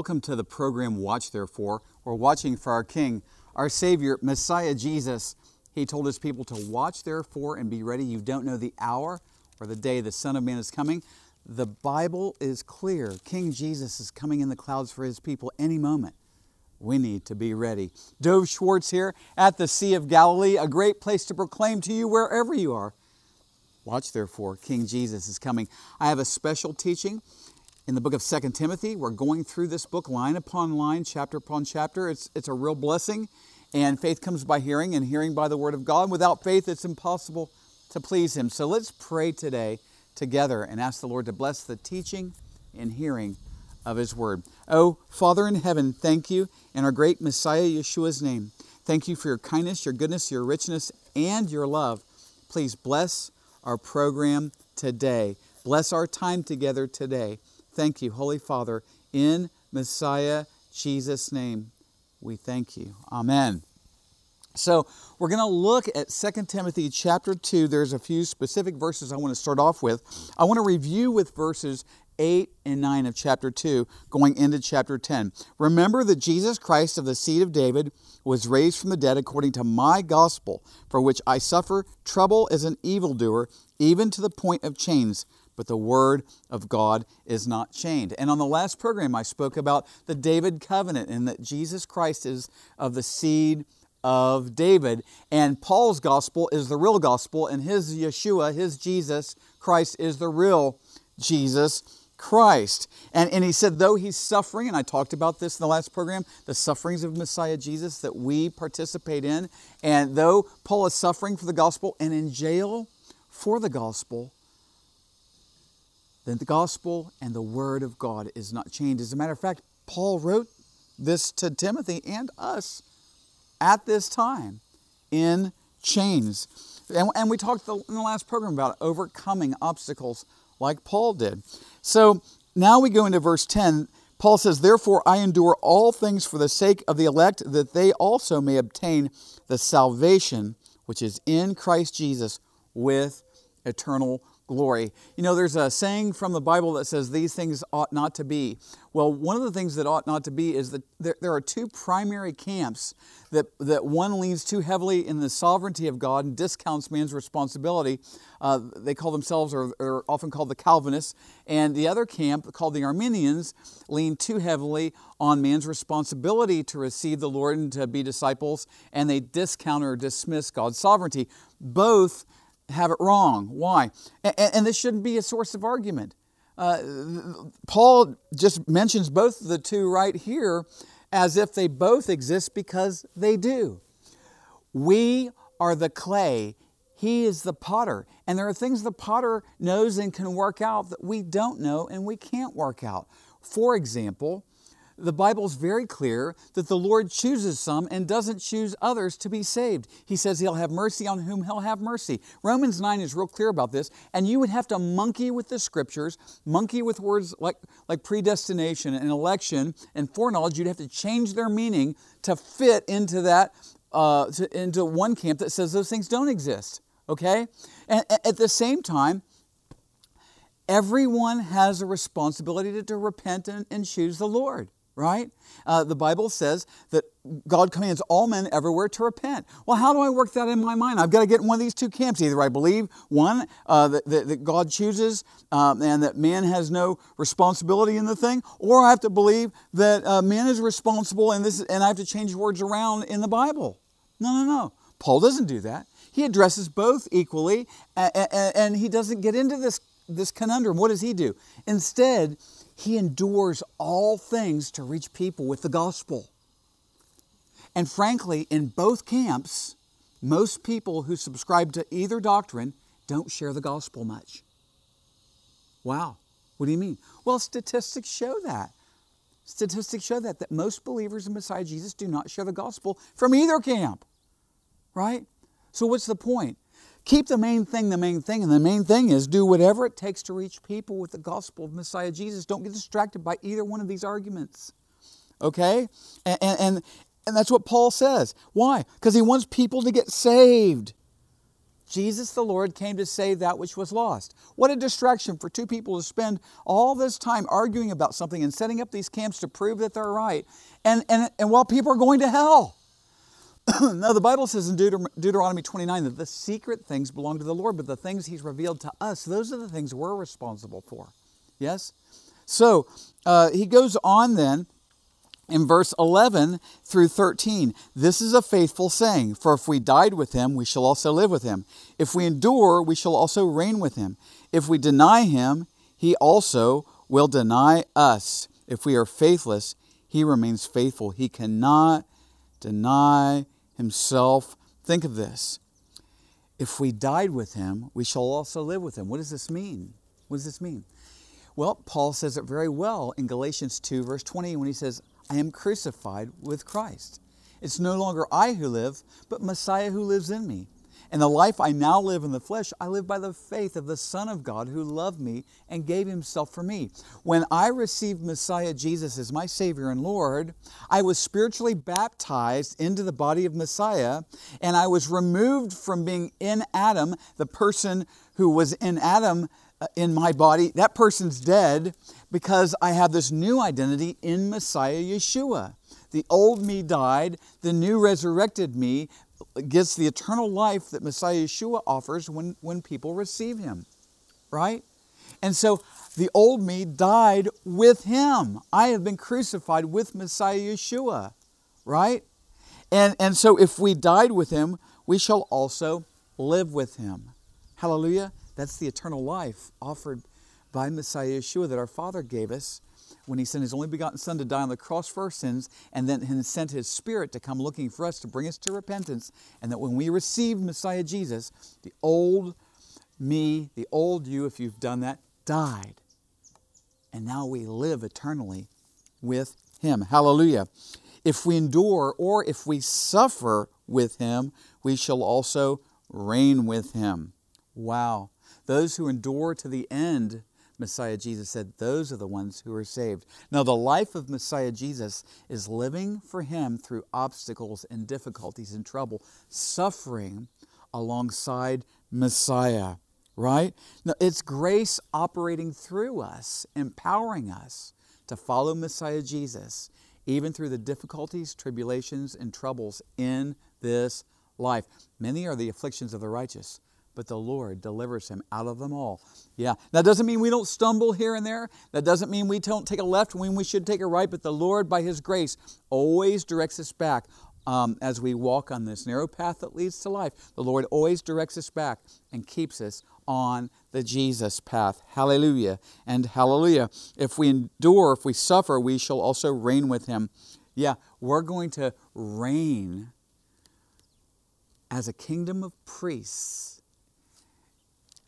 welcome to the program Watch Therefore. We're watching for our King, our Savior, Messiah Jesus. He told his people to watch therefore and be ready. You don't know the hour or the day the Son of Man is coming. The Bible is clear. King Jesus is coming in the clouds for his people any moment. We need to be ready. Dove Schwartz here at the Sea of Galilee, a great place to proclaim to you wherever you are. Watch therefore, King Jesus is coming. I have a special teaching in the book of Second Timothy. We're going through this book line upon line, chapter upon chapter. It's, it's a real blessing. And faith comes by hearing, and hearing by the word of God. Without faith, it's impossible to please Him. So let's pray today together and ask the Lord to bless the teaching and hearing of His word. Oh, Father in heaven, thank you in our great Messiah Yeshua's name. Thank you for your kindness, your goodness, your richness, and your love. Please bless our program today. Bless our time together today. Thank you, Holy Father, in Messiah Jesus' name. We thank you. Amen. So, we're going to look at 2 Timothy chapter 2. There's a few specific verses I want to start off with. I want to review with verses 8 and 9 of chapter 2, going into chapter 10. Remember that Jesus Christ of the seed of David was raised from the dead according to my gospel, for which I suffer trouble as an evildoer, even to the point of chains but the word of God is not chained. And on the last program, I spoke about the David covenant and that Jesus Christ is of the seed of David. And Paul's gospel is the real gospel, and his Yeshua, his Jesus Christ, is the real Jesus Christ. And, and he said, though he's suffering, and I talked about this in the last program, the sufferings of Messiah Jesus that we participate in, and though Paul is suffering for the gospel and in jail for the gospel, the gospel and the word of God is not changed. As a matter of fact, Paul wrote this to Timothy and us at this time in chains. And, and we talked in the last program about overcoming obstacles like Paul did. So now we go into verse 10. Paul says, Therefore I endure all things for the sake of the elect, that they also may obtain the salvation which is in Christ Jesus with eternal glory. You know, there's a saying from the Bible that says these things ought not to be. Well, one of the things that ought not to be is that there, there are two primary camps that, that one leans too heavily in the sovereignty of God and discounts man's responsibility. Uh, they call themselves, or are often called the Calvinists. And the other camp, called the Arminians, lean too heavily on man's responsibility to receive the Lord and to be disciples, and they discount or dismiss God's sovereignty. Both have it wrong. Why? And, and this shouldn't be a source of argument. Uh, Paul just mentions both the two right here as if they both exist because they do. We are the clay, he is the potter. And there are things the potter knows and can work out that we don't know and we can't work out. For example, the Bible is very clear that the Lord chooses some and doesn't choose others to be saved. He says He'll have mercy on whom He'll have mercy. Romans 9 is real clear about this, and you would have to monkey with the scriptures, monkey with words like, like predestination and election and foreknowledge. You'd have to change their meaning to fit into that, uh, to, into one camp that says those things don't exist. Okay? And at the same time, everyone has a responsibility to, to repent and, and choose the Lord right? Uh, the Bible says that God commands all men everywhere to repent. Well, how do I work that in my mind? I've got to get in one of these two camps. Either I believe, one, uh, that, that, that, God chooses um, and that man has no responsibility in the thing, or I have to believe that uh, man is responsible and, this, and I have to change words around in the Bible. No, no, no. Paul doesn't do that. He addresses both equally, and, and, and he doesn't get into this, this conundrum. What does he do? Instead, he endures all things to reach people with the gospel. And frankly, in both camps, most people who subscribe to either doctrine don't share the gospel much. Wow. What do you mean? Well, statistics show that. Statistics show that, that most believers in Messiah Jesus do not share the gospel from either camp. Right? So, what's the point? Keep the main thing the main thing, and the main thing is do whatever it takes to reach people with the gospel of Messiah Jesus. Don't get distracted by either one of these arguments. Okay? And, and, and that's what Paul says. Why? Because he wants people to get saved. Jesus the Lord came to save that which was lost. What a distraction for two people to spend all this time arguing about something and setting up these camps to prove that they're right. And, and, and while people are going to hell. now, the Bible says in Deuter- Deuteronomy 29 that the secret things belong to the Lord, but the things He's revealed to us, those are the things we're responsible for. Yes? So, uh, he goes on then in verse 11 through 13. This is a faithful saying, for if we died with him, we shall also live with him. If we endure, we shall also reign with him. If we deny him, he also will deny us. If we are faithless, he remains faithful. He cannot deny himself. Think of this. If we died with him, we shall also live with him. What does this mean? What does this mean? Well, Paul says it very well in Galatians 2, verse 20, when he says, I am crucified with Christ. It's no longer I who live, but Messiah who lives in me. And the life I now live in the flesh, I live by the faith of the Son of God who loved me and gave himself for me. When I received Messiah Jesus as my Savior and Lord, I was spiritually baptized into the body of Messiah, and I was removed from being in Adam, the person who was in Adam uh, in my body. That person's dead, because I have this new identity in Messiah Yeshua. The old me died, the new resurrected me gets the eternal life that Messiah Yeshua offers when, when people receive him, right? And so the old me died with him. I have been crucified with Messiah Yeshua, right? And, and so if we died with him, we shall also live with him. Hallelujah. That's the eternal life offered by Messiah Yeshua that our Father gave us when He sent His only begotten Son to die on the cross for our sins, and then He sent His Spirit to come looking for us to bring us to repentance, and that when we receive Messiah Jesus, the old me, the old you, if you've done that, died. And now we live eternally with Him. Hallelujah. If we endure or if we suffer with Him, we shall also reign with Him. Wow. Those who endure to the end Messiah Jesus said, those are the ones who are saved. Now, the life of Messiah Jesus is living for Him through obstacles and difficulties and trouble, suffering alongside Messiah, right? Now, it's grace operating through us, empowering us to follow Messiah Jesus, even through the difficulties, tribulations, and troubles in this life. Many are the afflictions of the righteous but the Lord delivers him out of them all. Yeah, that doesn't mean we don't stumble here and there. That doesn't mean we don't take a left when we should take a right, but the Lord, by His grace, always directs us back um, as we walk on this narrow path that leads to life. The Lord always directs us back and keeps us on the Jesus path. Hallelujah and hallelujah. If we endure, if we suffer, we shall also reign with Him. Yeah, we're going to reign as a kingdom of priests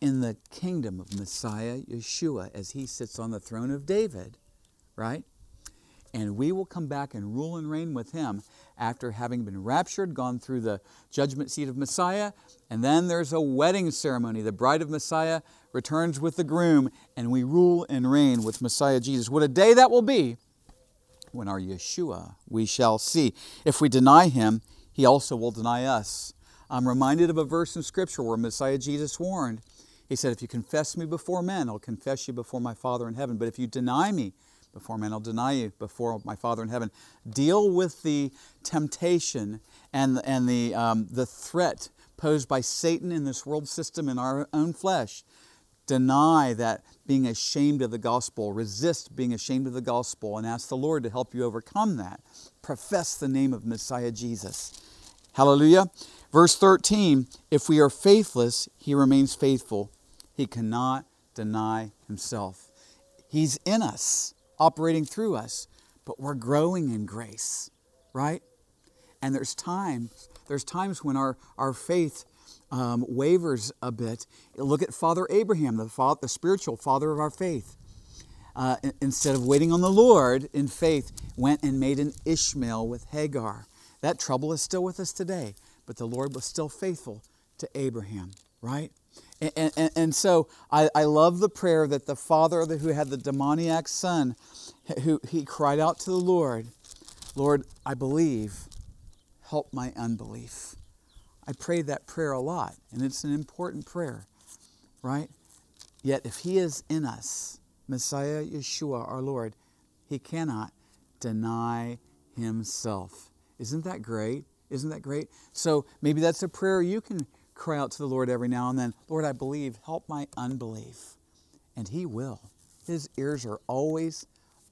in the kingdom of Messiah Yeshua as he sits on the throne of David, right? And we will come back and rule and reign with him after having been raptured, gone through the judgment seat of Messiah, and then there's a wedding ceremony. The bride of Messiah returns with the groom, and we rule and reign with Messiah Jesus. What a day that will be when our Yeshua we shall see. If we deny him, he also will deny us. I'm reminded of a verse in Scripture where Messiah Jesus warned he said, If you confess me before men, I'll confess you before my Father in heaven. But if you deny me before men, I'll deny you before my Father in heaven. Deal with the temptation and, and the, um, the threat posed by Satan in this world system in our own flesh. Deny that being ashamed of the gospel. Resist being ashamed of the gospel and ask the Lord to help you overcome that. Profess the name of Messiah Jesus. Hallelujah. Verse 13 If we are faithless, he remains faithful he cannot deny himself. He's in us, operating through us, but we're growing in grace, right? And there's times, there's times when our, our faith um, wavers a bit. Look at Father Abraham, the, father, the spiritual father of our faith. Uh, instead of waiting on the Lord in faith, went and made an Ishmael with Hagar. That trouble is still with us today, but the Lord was still faithful to Abraham, right? And, and, and, so I, I love the prayer that the father who had the demoniac son, who he cried out to the Lord, Lord, I believe, help my unbelief. I pray that prayer a lot, and it's an important prayer, right? Yet if He is in us, Messiah Yeshua, our Lord, He cannot deny Himself. Isn't that great? Isn't that great? So maybe that's a prayer you can cry out to the Lord every now and then Lord, I believe, help my unbelief. And He will. His ears are always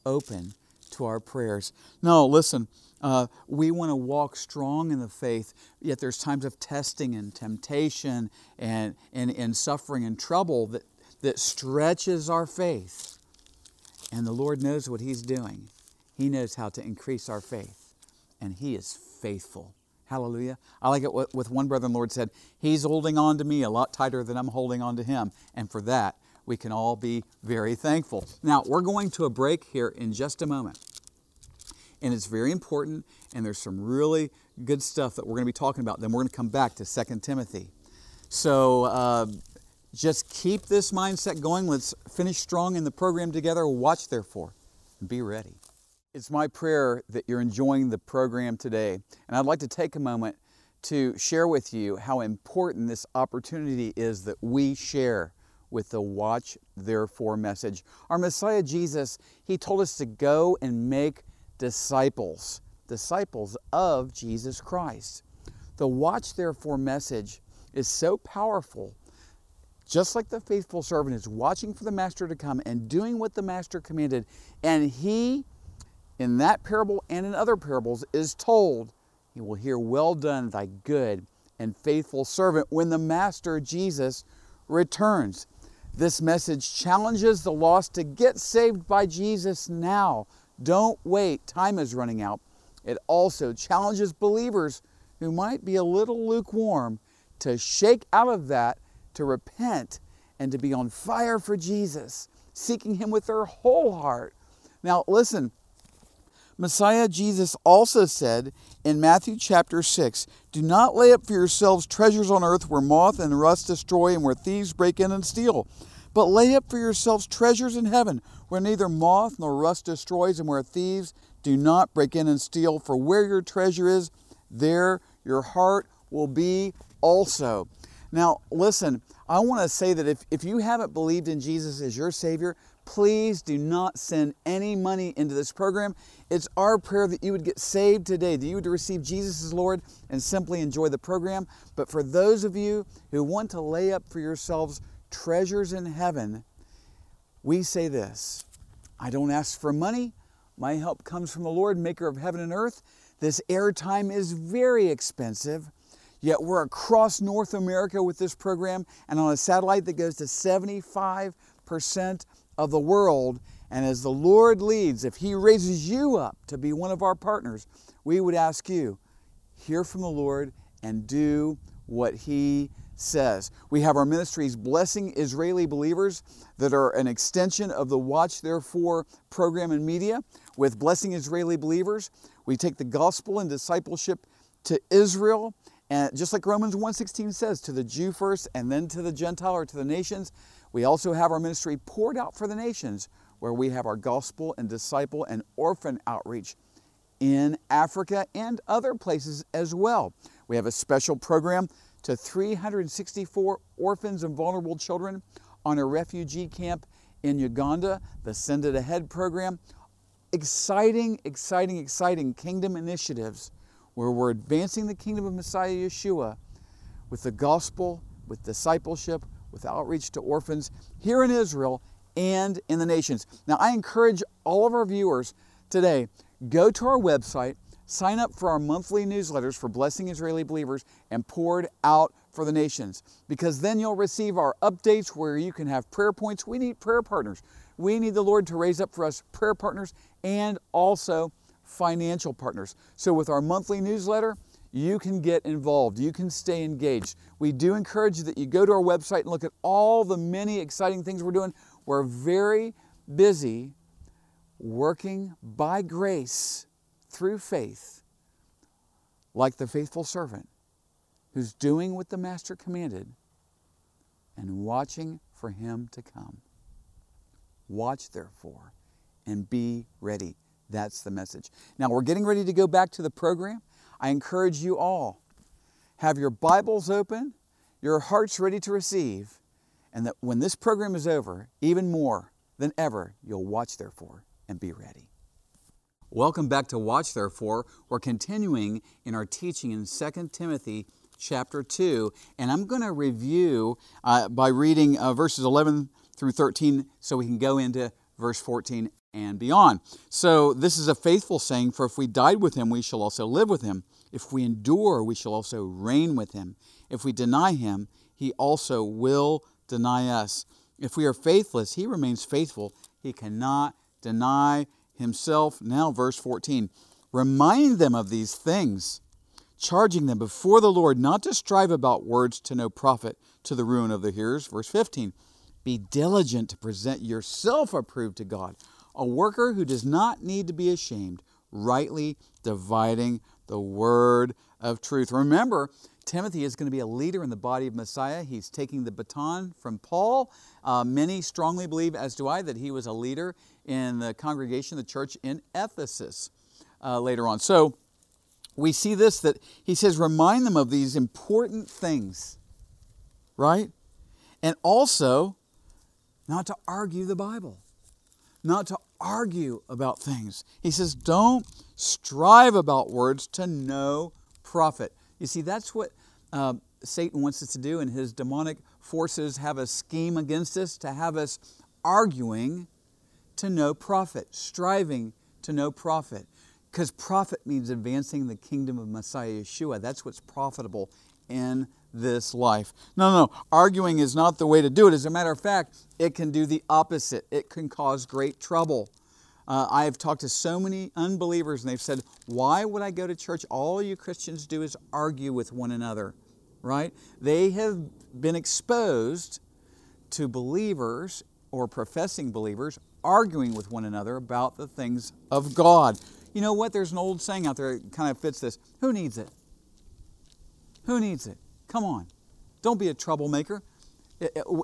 open to our prayers. No, listen, uh, we want to walk strong in the faith, yet there's times of testing and temptation and, and, and suffering and trouble that, that stretches our faith. And the Lord knows what He's doing. He knows how to increase our faith, and He is faithful. Hallelujah. I like it what with one brother in the Lord said, He's holding on to me a lot tighter than I'm holding on to Him. And for that, we can all be very thankful. Now, we're going to a break here in just a moment. And it's very important, and there's some really good stuff that we're going to be talking about. Then we're going to come back to 2 Timothy. So uh, just keep this mindset going. Let's finish strong in the program together. Watch, therefore, and be ready. It's my prayer that you're enjoying the program today. And I'd like to take a moment to share with you how important this opportunity is that we share with the Watch Therefore message. Our Messiah Jesus, He told us to go and make disciples, disciples of Jesus Christ. The Watch Therefore message is so powerful. Just like the faithful servant is watching for the master to come and doing what the master commanded, and he, in that parable and in other parables, is told, He will hear, Well done, thy good and faithful servant, when the master Jesus returns. This message challenges the lost to get saved by Jesus now. Don't wait, time is running out. It also challenges believers who might be a little lukewarm to shake out of that, to repent, and to be on fire for Jesus, seeking Him with their whole heart. Now, listen, Messiah Jesus also said in Matthew chapter 6 Do not lay up for yourselves treasures on earth where moth and rust destroy and where thieves break in and steal, but lay up for yourselves treasures in heaven where neither moth nor rust destroys and where thieves do not break in and steal. For where your treasure is, there your heart will be also. Now, listen, I want to say that if, if you haven't believed in Jesus as your Savior, please do not send any money into this program. It's our prayer that you would get saved today, that you would receive Jesus as Lord and simply enjoy the program. But for those of you who want to lay up for yourselves treasures in heaven, we say this I don't ask for money. My help comes from the Lord, maker of heaven and earth. This airtime is very expensive. Yet we're across North America with this program and on a satellite that goes to 75% of the world. And as the Lord leads, if He raises you up to be one of our partners, we would ask you, hear from the Lord and do what He says. We have our ministries blessing Israeli believers that are an extension of the Watch Therefore program and media. With blessing Israeli believers, we take the gospel and discipleship to Israel and just like Romans 1:16 says, to the Jew first and then to the Gentile or to the nations, we also have our ministry poured out for the nations, where we have our gospel and disciple and orphan outreach in Africa and other places as well. We have a special program to 364 orphans and vulnerable children on a refugee camp in Uganda, the Send It Ahead program. Exciting, exciting, exciting kingdom initiatives where we're advancing the kingdom of Messiah Yeshua with the gospel, with discipleship, with outreach to orphans here in Israel and in the nations. Now, I encourage all of our viewers today go to our website, sign up for our monthly newsletters for Blessing Israeli Believers, and poured out for the nations. Because then you'll receive our updates where you can have prayer points. We need prayer partners. We need the Lord to raise up for us prayer partners and also financial partners. So, with our monthly newsletter, you can get involved. You can stay engaged. We do encourage you that you go to our website and look at all the many exciting things we're doing. We're very busy working by grace through faith, like the faithful servant who's doing what the Master commanded and watching for him to come. Watch, therefore, and be ready. That's the message. Now, we're getting ready to go back to the program. I encourage you all have your Bibles open, your hearts ready to receive, and that when this program is over, even more than ever, you'll watch, therefore, and be ready. Welcome back to Watch Therefore. We're continuing in our teaching in 2 Timothy chapter 2, and I'm going to review uh, by reading uh, verses 11 through 13 so we can go into verse 14 and beyond. So, this is a faithful saying For if we died with him, we shall also live with him. If we endure, we shall also reign with him. If we deny him, he also will deny us. If we are faithless, he remains faithful. He cannot deny himself. Now, verse 14 remind them of these things, charging them before the Lord not to strive about words to no profit to the ruin of the hearers. Verse 15 Be diligent to present yourself approved to God, a worker who does not need to be ashamed, rightly dividing the word of truth. Remember, Timothy is going to be a leader in the body of Messiah. He's taking the baton from Paul. Uh, many strongly believe, as do I, that he was a leader in the congregation, the church in Ephesus uh, later on. So we see this that he says, remind them of these important things, right? And also, not to argue the Bible, not to argue about things. He says, don't strive about words to no profit. You see, that's what uh, Satan wants us to do, and his demonic forces have a scheme against us to have us arguing to no profit, striving to no profit. Because profit means advancing the kingdom of Messiah Yeshua. That's what's profitable in this life. No, no, no. arguing is not the way to do it. As a matter of fact, it can do the opposite, it can cause great trouble. Uh, I have talked to so many unbelievers, and they've said, Why would I go to church? All you Christians do is argue with one another, right? They have been exposed to believers or professing believers arguing with one another about the things of God. You know what? There's an old saying out there that kind of fits this. Who needs it? Who needs it? Come on. Don't be a troublemaker.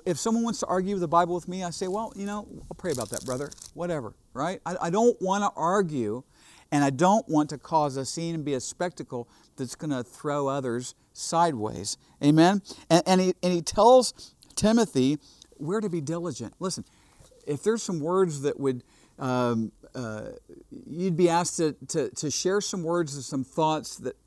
If someone wants to argue the Bible with me, I say, well, you know, I'll pray about that, brother. Whatever, right? I, I don't want to argue, and I don't want to cause a scene and be a spectacle that's going to throw others sideways. Amen? And, and, he, and he tells Timothy where to be diligent. Listen, if there's some words that would, um, uh, you'd be asked to, to, to share some words and some thoughts that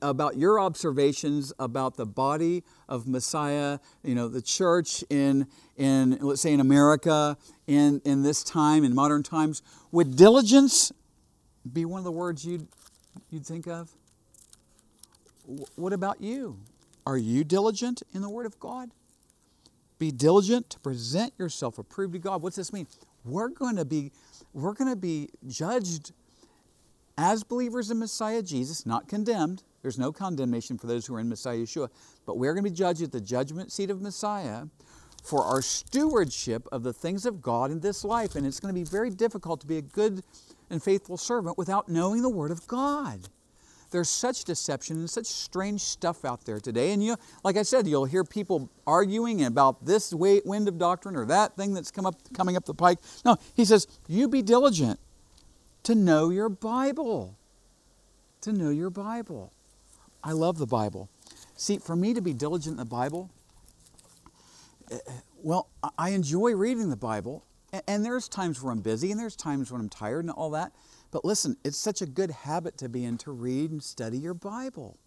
about your observations about the body of Messiah, you know, the church in, in let's say in America in, in this time, in modern times, would diligence be one of the words you'd, you'd think of? What about you? Are you diligent in the Word of God? Be diligent to present yourself approved to God. What's this mean? We're going to be, we're going to be judged as believers in Messiah Jesus, not condemned. There's no condemnation for those who are in Messiah Yeshua, but we're going to be judged at the judgment seat of Messiah for our stewardship of the things of God in this life. And it's going to be very difficult to be a good and faithful servant without knowing the Word of God. There's such deception and such strange stuff out there today. And you, like I said, you'll hear people arguing about this wind of doctrine or that thing that's come up, coming up the pike. No, he says, you be diligent to know your Bible. To know your Bible. I love the Bible. See, for me to be diligent in the Bible, eh, eh, well, I enjoy reading the Bible, and there's times where I'm busy, and there's times when I'm tired and all that. But listen, it's such a good habit to be in to read and study your Bible,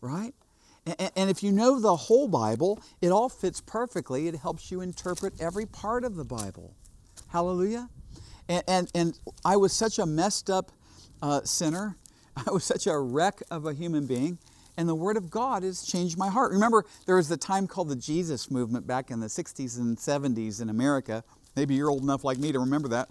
right? And if you know the whole Bible, it all fits perfectly. It helps you interpret every part of the Bible. Hallelujah. And, and, and I was such a messed up uh, sinner. I was such a wreck of a human being. And the Word of God has changed my heart. Remember, there was the time called the Jesus movement back in the 60s and 70s in America. Maybe you're old enough like me to remember that.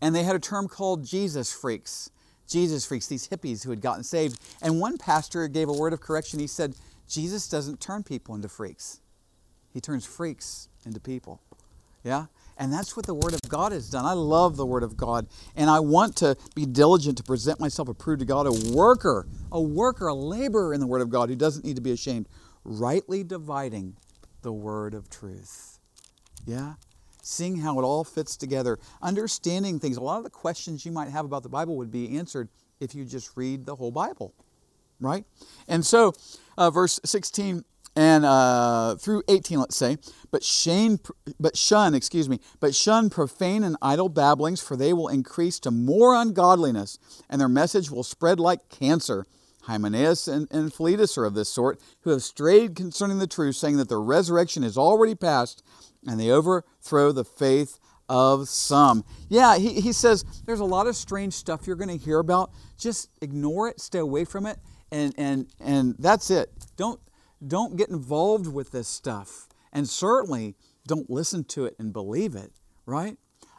And they had a term called Jesus freaks. Jesus freaks, these hippies who had gotten saved. And one pastor gave a word of correction. He said, Jesus doesn't turn people into freaks, he turns freaks into people. Yeah? And that's what the Word of God has done. I love the Word of God. And I want to be diligent to present myself approved to God, a worker, a worker, a laborer in the Word of God who doesn't need to be ashamed, rightly dividing the Word of truth. Yeah? seeing how it all fits together, understanding things. A lot of the questions you might have about the Bible would be answered if you just read the whole Bible. right? And so, uh, verse 16 and uh, through 18, let's say, but shame, but shun, excuse me, but shun profane and idle babblings, for they will increase to more ungodliness, and their message will spread like cancer. Hymenaeus and, and Philetus are of this sort, who have strayed concerning the truth, saying that the resurrection is already past, and they overthrow the faith of some. Yeah, he, he says there's a lot of strange stuff you're going to hear about. Just ignore it, stay away from it, and and and that's it. Don't don't get involved with this stuff, and certainly don't listen to it and believe it. Right?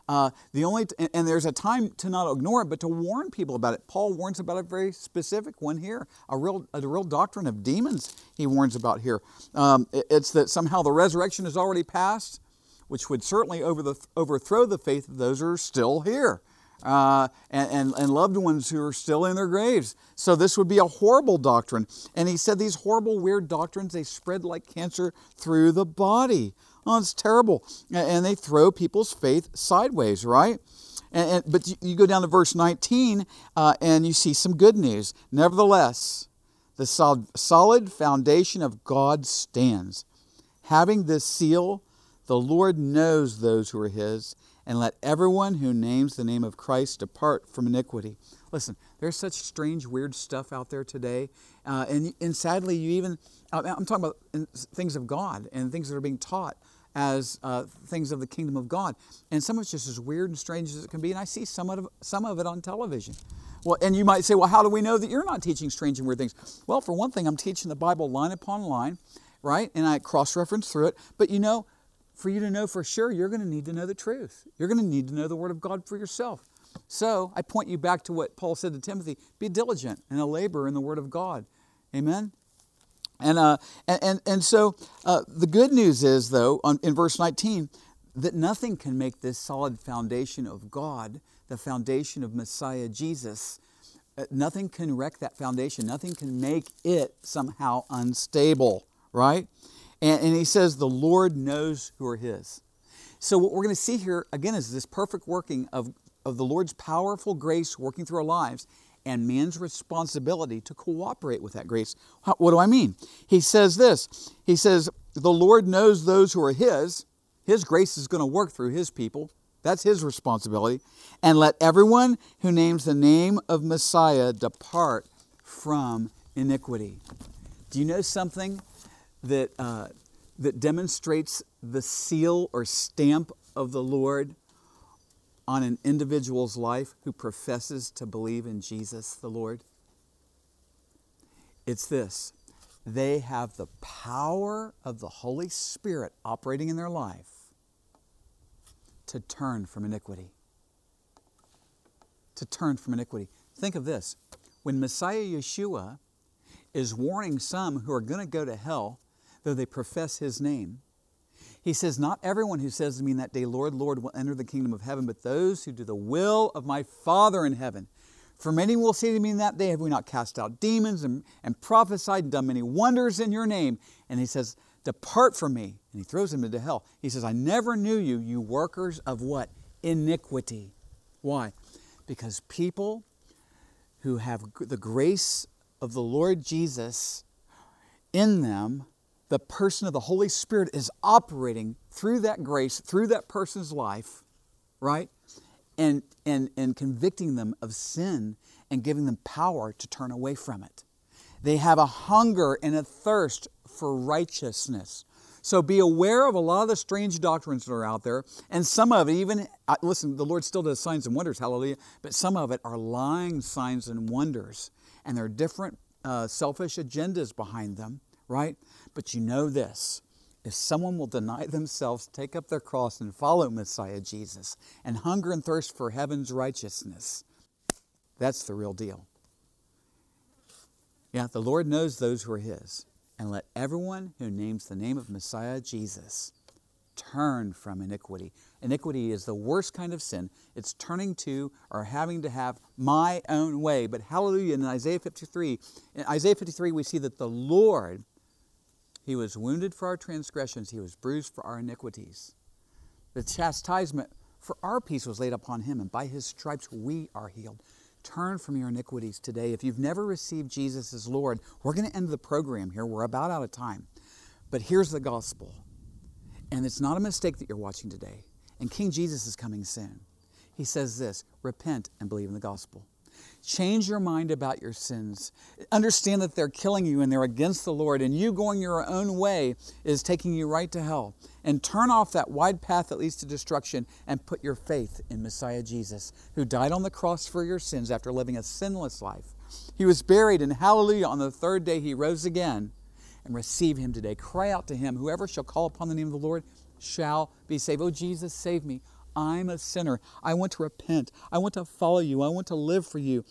Uh, the only t- and there's a time to not ignore it, but to warn people about it. Paul warns about a very specific one here, a real a real doctrine of demons. He warns about here. Um, it's that somehow the resurrection is already past, which would certainly over the, overthrow the faith of those who are still here. Uh, and, and, and, loved ones who are still in their graves. So this would be a horrible doctrine. And he said these horrible, weird doctrines, they spread like cancer through the body. Oh, it's terrible. And they throw people's faith sideways, right? And, and but you, go down to verse 19 uh, and you see some good news. Nevertheless, the solid, solid foundation of God stands, having this seal, the Lord knows those who are his and let everyone who names the name of Christ depart from iniquity. Listen, there's such strange, weird stuff out there today. Uh, and, and sadly, you even, I'm talking about things of God and things that are being taught as uh, things of the kingdom of God. And some of it's just as weird and strange as it can be. And I see some of, some of it on television. Well, and you might say, well, how do we know that you're not teaching strange and weird things? Well, for one thing, I'm teaching the Bible line upon line, right? And I cross reference through it. But you know, for you to know for sure, you're going to need to know the truth. You're going to need to know the Word of God for yourself. So I point you back to what Paul said to Timothy be diligent and a laborer in the Word of God. Amen? And, uh, and, and, so uh, the good news is, though, on, in verse 19, that nothing can make this solid foundation of God, the foundation of Messiah Jesus, uh, nothing can wreck that foundation. Nothing can make it somehow unstable, right? And, and he says, The Lord knows who are his. So, what we're going to see here, again, is this perfect working of, of the Lord's powerful grace working through our lives and man's responsibility to cooperate with that grace. What do I mean? He says this He says, The Lord knows those who are His. His grace is going to work through His people. That's His responsibility. And let everyone who names the name of Messiah depart from iniquity. Do you know something? That, uh, that demonstrates the seal or stamp of the Lord on an individual's life who professes to believe in Jesus the Lord? It's this they have the power of the Holy Spirit operating in their life to turn from iniquity. To turn from iniquity. Think of this when Messiah Yeshua is warning some who are going to go to hell though they profess his name. He says, Not everyone who says to me in that day, Lord, Lord, will enter the kingdom of heaven, but those who do the will of my Father in heaven. For many will say to me in that day, Have we not cast out demons and, and prophesied and done many wonders in your name? And he says, Depart from me. And he throws him into hell. He says, I never knew you, you workers of what? Iniquity. Why? Because people who have the grace of the Lord Jesus in them the person of the Holy Spirit is operating through that grace, through that person's life, right? And, and, and convicting them of sin and giving them power to turn away from it. They have a hunger and a thirst for righteousness. So be aware of a lot of the strange doctrines that are out there. And some of it, even, listen, the Lord still does signs and wonders, hallelujah, but some of it are lying signs and wonders. And there are different uh, selfish agendas behind them, right? But you know this if someone will deny themselves, take up their cross, and follow Messiah Jesus, and hunger and thirst for heaven's righteousness, that's the real deal. Yeah, the Lord knows those who are His. And let everyone who names the name of Messiah Jesus turn from iniquity. Iniquity is the worst kind of sin. It's turning to or having to have my own way. But hallelujah, in Isaiah 53, in Isaiah 53, we see that the Lord he was wounded for our transgressions, he was bruised for our iniquities. The chastisement for our peace was laid upon him, and by his stripes we are healed. Turn from your iniquities today. If you've never received Jesus as Lord, we're going to end the program here. We're about out of time. But here's the gospel. And it's not a mistake that you're watching today. And King Jesus is coming soon. He says this repent and believe in the gospel. Change your mind about your sins. Understand that they're killing you and they're against the Lord, and you going your own way is taking you right to hell. And turn off that wide path that leads to destruction and put your faith in Messiah Jesus, who died on the cross for your sins after living a sinless life. He was buried, and hallelujah, on the third day he rose again. And receive him today. Cry out to him. Whoever shall call upon the name of the Lord shall be saved. Oh, Jesus, save me. I'm a sinner. I want to repent. I want to follow you. I want to live for you.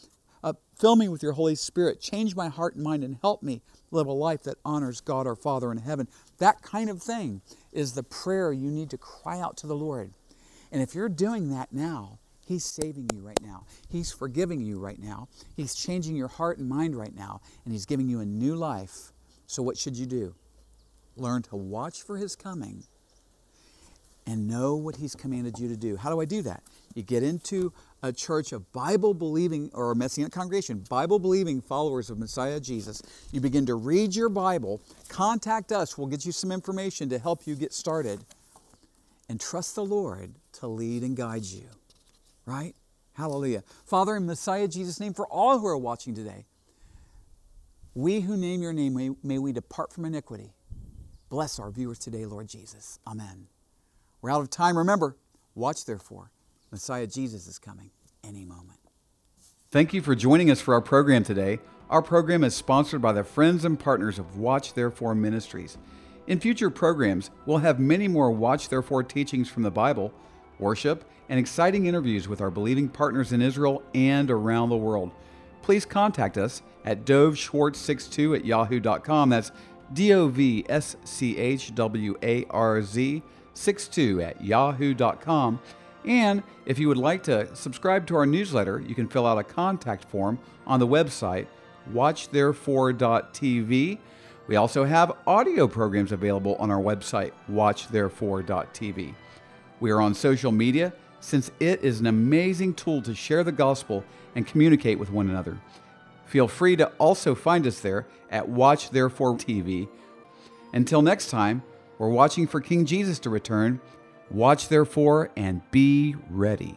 Uh, fill me with your Holy Spirit. Change my heart and mind and help me live a life that honors God our Father in heaven. That kind of thing is the prayer you need to cry out to the Lord. And if you're doing that now, He's saving you right now. He's forgiving you right now. He's changing your heart and mind right now. And He's giving you a new life. So, what should you do? Learn to watch for His coming and know what He's commanded you to do. How do I do that? You get into a church of Bible believing or a Messianic congregation, Bible believing followers of Messiah Jesus. You begin to read your Bible, contact us, we'll get you some information to help you get started, and trust the Lord to lead and guide you. Right? Hallelujah. Father, in Messiah Jesus' name, for all who are watching today, we who name your name, may, may we depart from iniquity. Bless our viewers today, Lord Jesus. Amen. We're out of time. Remember, watch therefore. Messiah Jesus is coming any moment. Thank you for joining us for our program today. Our program is sponsored by the friends and partners of Watch Therefore Ministries. In future programs, we'll have many more Watch Therefore teachings from the Bible, worship, and exciting interviews with our believing partners in Israel and around the world. Please contact us at dovschwartz62 at yahoo.com. That's D O V S C H W A R Z 62 at yahoo.com. And if you would like to subscribe to our newsletter, you can fill out a contact form on the website watchtherefore.tv. We also have audio programs available on our website watchtherefore.tv. We are on social media since it is an amazing tool to share the gospel and communicate with one another. Feel free to also find us there at Watch Therefore TV. Until next time, we're watching for King Jesus to return. Watch therefore and be ready.